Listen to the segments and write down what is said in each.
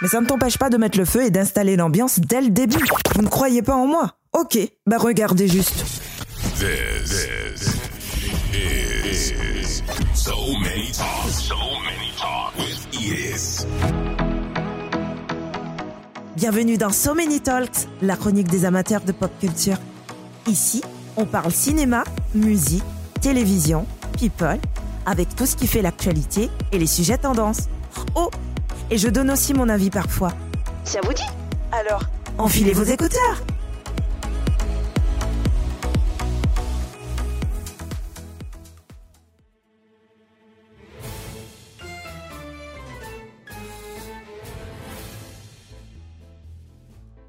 mais ça ne t'empêche pas de mettre le feu et d'installer l'ambiance dès le début. Vous ne croyez pas en moi Ok, bah regardez juste. This, is so many talk, so many talk with Edis. Bienvenue dans So Many Talks, la chronique des amateurs de pop culture. Ici, on parle cinéma, musique, télévision, people, avec tout ce qui fait l'actualité et les sujets tendances. Oh, et je donne aussi mon avis parfois. Ça vous dit Alors, enfilez vos écouteurs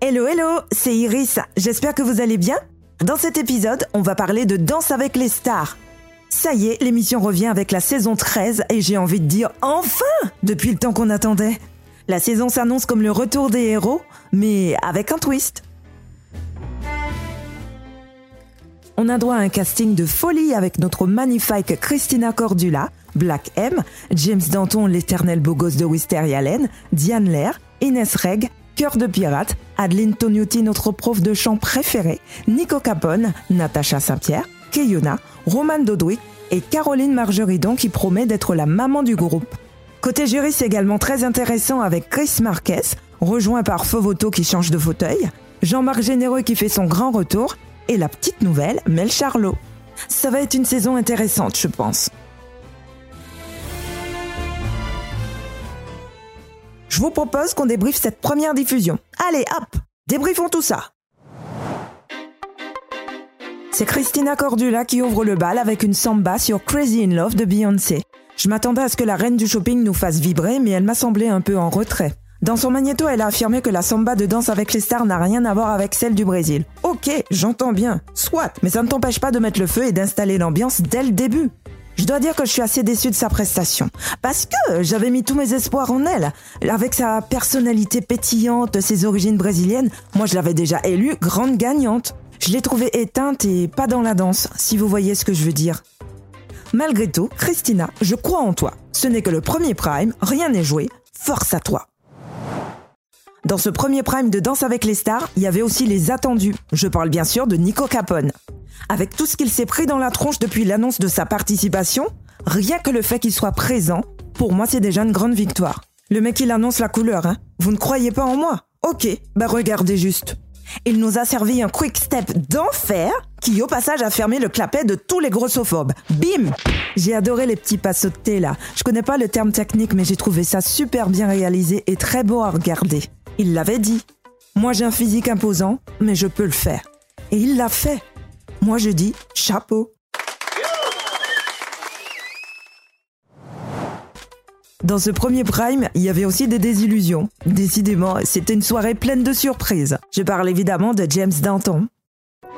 Hello, hello, c'est Iris. J'espère que vous allez bien. Dans cet épisode, on va parler de Danse avec les stars. Ça y est, l'émission revient avec la saison 13 et j'ai envie de dire enfin depuis le temps qu'on attendait. La saison s'annonce comme le retour des héros, mais avec un twist. On a droit à un casting de folie avec notre magnifique Christina Cordula, Black M, James Danton, l'éternel beau gosse de Wisteria Lane, Diane Lair, Inès Reg, Cœur de pirate, Adeline Tognuti, notre prof de chant préféré, Nico Capone, Natacha Saint-Pierre, Keyona, Roman Dodwick et Caroline Margeridon qui promet d'être la maman du groupe. Côté jury, c'est également très intéressant avec Chris Marquez, rejoint par Fovoto qui change de fauteuil, Jean-Marc Généreux qui fait son grand retour et la petite nouvelle, Mel Charlot. Ça va être une saison intéressante, je pense. Je vous propose qu'on débriefe cette première diffusion. Allez, hop, débriefons tout ça. C'est Christina Cordula qui ouvre le bal avec une samba sur Crazy in Love de Beyoncé. Je m'attendais à ce que la reine du shopping nous fasse vibrer, mais elle m'a semblé un peu en retrait. Dans son magnéto, elle a affirmé que la samba de danse avec les stars n'a rien à voir avec celle du Brésil. Ok, j'entends bien, soit, mais ça ne t'empêche pas de mettre le feu et d'installer l'ambiance dès le début. Je dois dire que je suis assez déçue de sa prestation. Parce que j'avais mis tous mes espoirs en elle. Avec sa personnalité pétillante, ses origines brésiliennes, moi je l'avais déjà élue grande gagnante. Je l'ai trouvée éteinte et pas dans la danse, si vous voyez ce que je veux dire. Malgré tout, Christina, je crois en toi. Ce n'est que le premier prime, rien n'est joué. Force à toi. Dans ce premier prime de Danse avec les stars, il y avait aussi les attendus. Je parle bien sûr de Nico Capone. Avec tout ce qu'il s'est pris dans la tronche depuis l'annonce de sa participation, rien que le fait qu'il soit présent, pour moi c'est déjà une grande victoire. Le mec il annonce la couleur, hein. Vous ne croyez pas en moi? Ok, bah regardez juste. Il nous a servi un quick step d'enfer qui au passage a fermé le clapet de tous les grossophobes. Bim J'ai adoré les petits pas sautés là. Je connais pas le terme technique mais j'ai trouvé ça super bien réalisé et très beau à regarder. Il l'avait dit. Moi j'ai un physique imposant, mais je peux le faire. Et il l'a fait. Moi je dis chapeau. Dans ce premier prime, il y avait aussi des désillusions. Décidément, c'était une soirée pleine de surprises. Je parle évidemment de James Danton.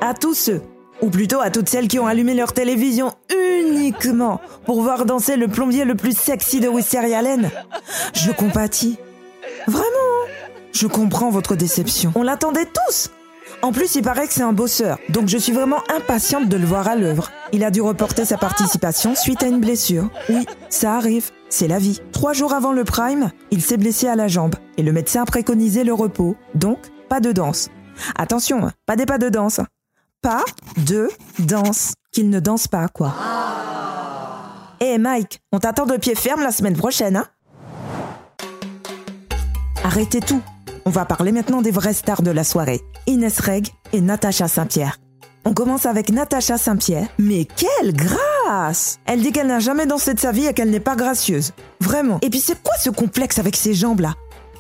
À tous ceux, ou plutôt à toutes celles qui ont allumé leur télévision uniquement pour voir danser le plombier le plus sexy de Wisteria Lane, je compatis. Vraiment, hein je comprends votre déception. On l'attendait tous en plus, il paraît que c'est un bosseur, donc je suis vraiment impatiente de le voir à l'œuvre. Il a dû reporter sa participation suite à une blessure. Oui, ça arrive, c'est la vie. Trois jours avant le prime, il s'est blessé à la jambe et le médecin a préconisé le repos, donc pas de danse. Attention, hein, pas des pas de danse. Pas de danse. Qu'il ne danse pas, quoi. Eh Mike, on t'attend de pied ferme la semaine prochaine, hein Arrêtez tout. On va parler maintenant des vraies stars de la soirée, Inès Reg et Natacha Saint-Pierre. On commence avec Natacha Saint-Pierre. Mais quelle grâce Elle dit qu'elle n'a jamais dansé de sa vie et qu'elle n'est pas gracieuse. Vraiment. Et puis c'est quoi ce complexe avec ces jambes-là?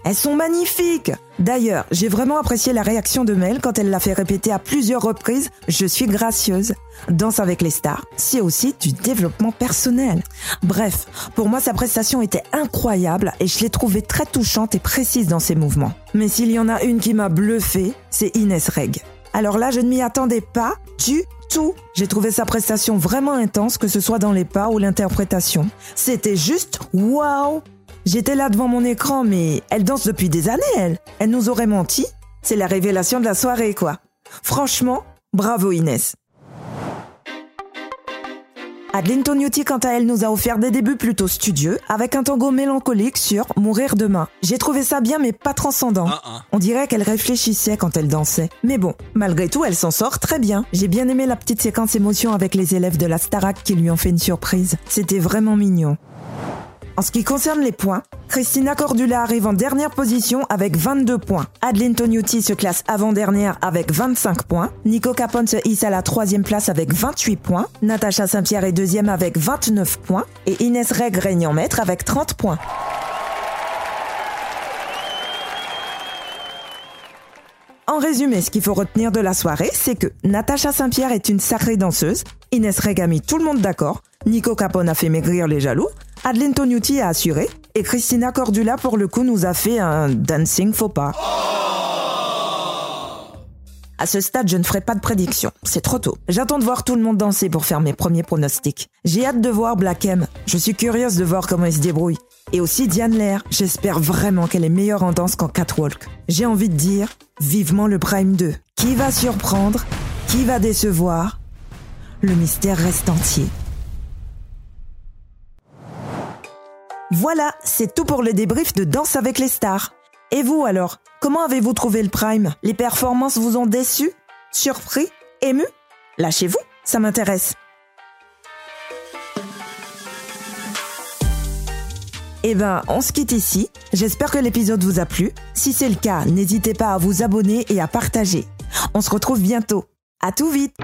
Elles sont magnifiques D'ailleurs, j'ai vraiment apprécié la réaction de Mel quand elle l'a fait répéter à plusieurs reprises « Je suis gracieuse ». Danse avec les stars, c'est aussi du développement personnel. Bref, pour moi sa prestation était incroyable et je l'ai trouvée très touchante et précise dans ses mouvements. Mais s'il y en a une qui m'a bluffé, c'est Inès Reg. Alors là, je ne m'y attendais pas du tout. J'ai trouvé sa prestation vraiment intense, que ce soit dans les pas ou l'interprétation. C'était juste waouh J'étais là devant mon écran, mais elle danse depuis des années, elle. Elle nous aurait menti. C'est la révélation de la soirée, quoi. Franchement, bravo Inès. Adeline Tognuti, quant à elle, nous a offert des débuts plutôt studieux, avec un tango mélancolique sur Mourir demain. J'ai trouvé ça bien, mais pas transcendant. On dirait qu'elle réfléchissait quand elle dansait. Mais bon, malgré tout, elle s'en sort très bien. J'ai bien aimé la petite séquence émotion avec les élèves de la Starac qui lui ont fait une surprise. C'était vraiment mignon. En ce qui concerne les points, Christina Cordula arrive en dernière position avec 22 points. Adeline Tognuti se classe avant-dernière avec 25 points. Nico Capone se hisse à la troisième place avec 28 points. Natacha Saint-Pierre est deuxième avec 29 points. Et Inès Reg règne en maître avec 30 points. En résumé, ce qu'il faut retenir de la soirée, c'est que Natacha Saint-Pierre est une sacrée danseuse, Inès Reg a mis tout le monde d'accord, Nico Capone a fait maigrir les jaloux, Adeline Tognuti a assuré, et Christina Cordula pour le coup nous a fait un dancing faux pas. À ce stade, je ne ferai pas de prédiction. C'est trop tôt. J'attends de voir tout le monde danser pour faire mes premiers pronostics. J'ai hâte de voir Black M. Je suis curieuse de voir comment il se débrouille. Et aussi Diane Lair. J'espère vraiment qu'elle est meilleure en danse qu'en catwalk. J'ai envie de dire, vivement le Prime 2. Qui va surprendre Qui va décevoir Le mystère reste entier. Voilà, c'est tout pour le débrief de Danse avec les stars. Et vous alors, comment avez-vous trouvé le Prime? Les performances vous ont déçu Surpris Ému? Lâchez-vous, ça m'intéresse. Eh ben, on se quitte ici. J'espère que l'épisode vous a plu. Si c'est le cas, n'hésitez pas à vous abonner et à partager. On se retrouve bientôt. À tout vite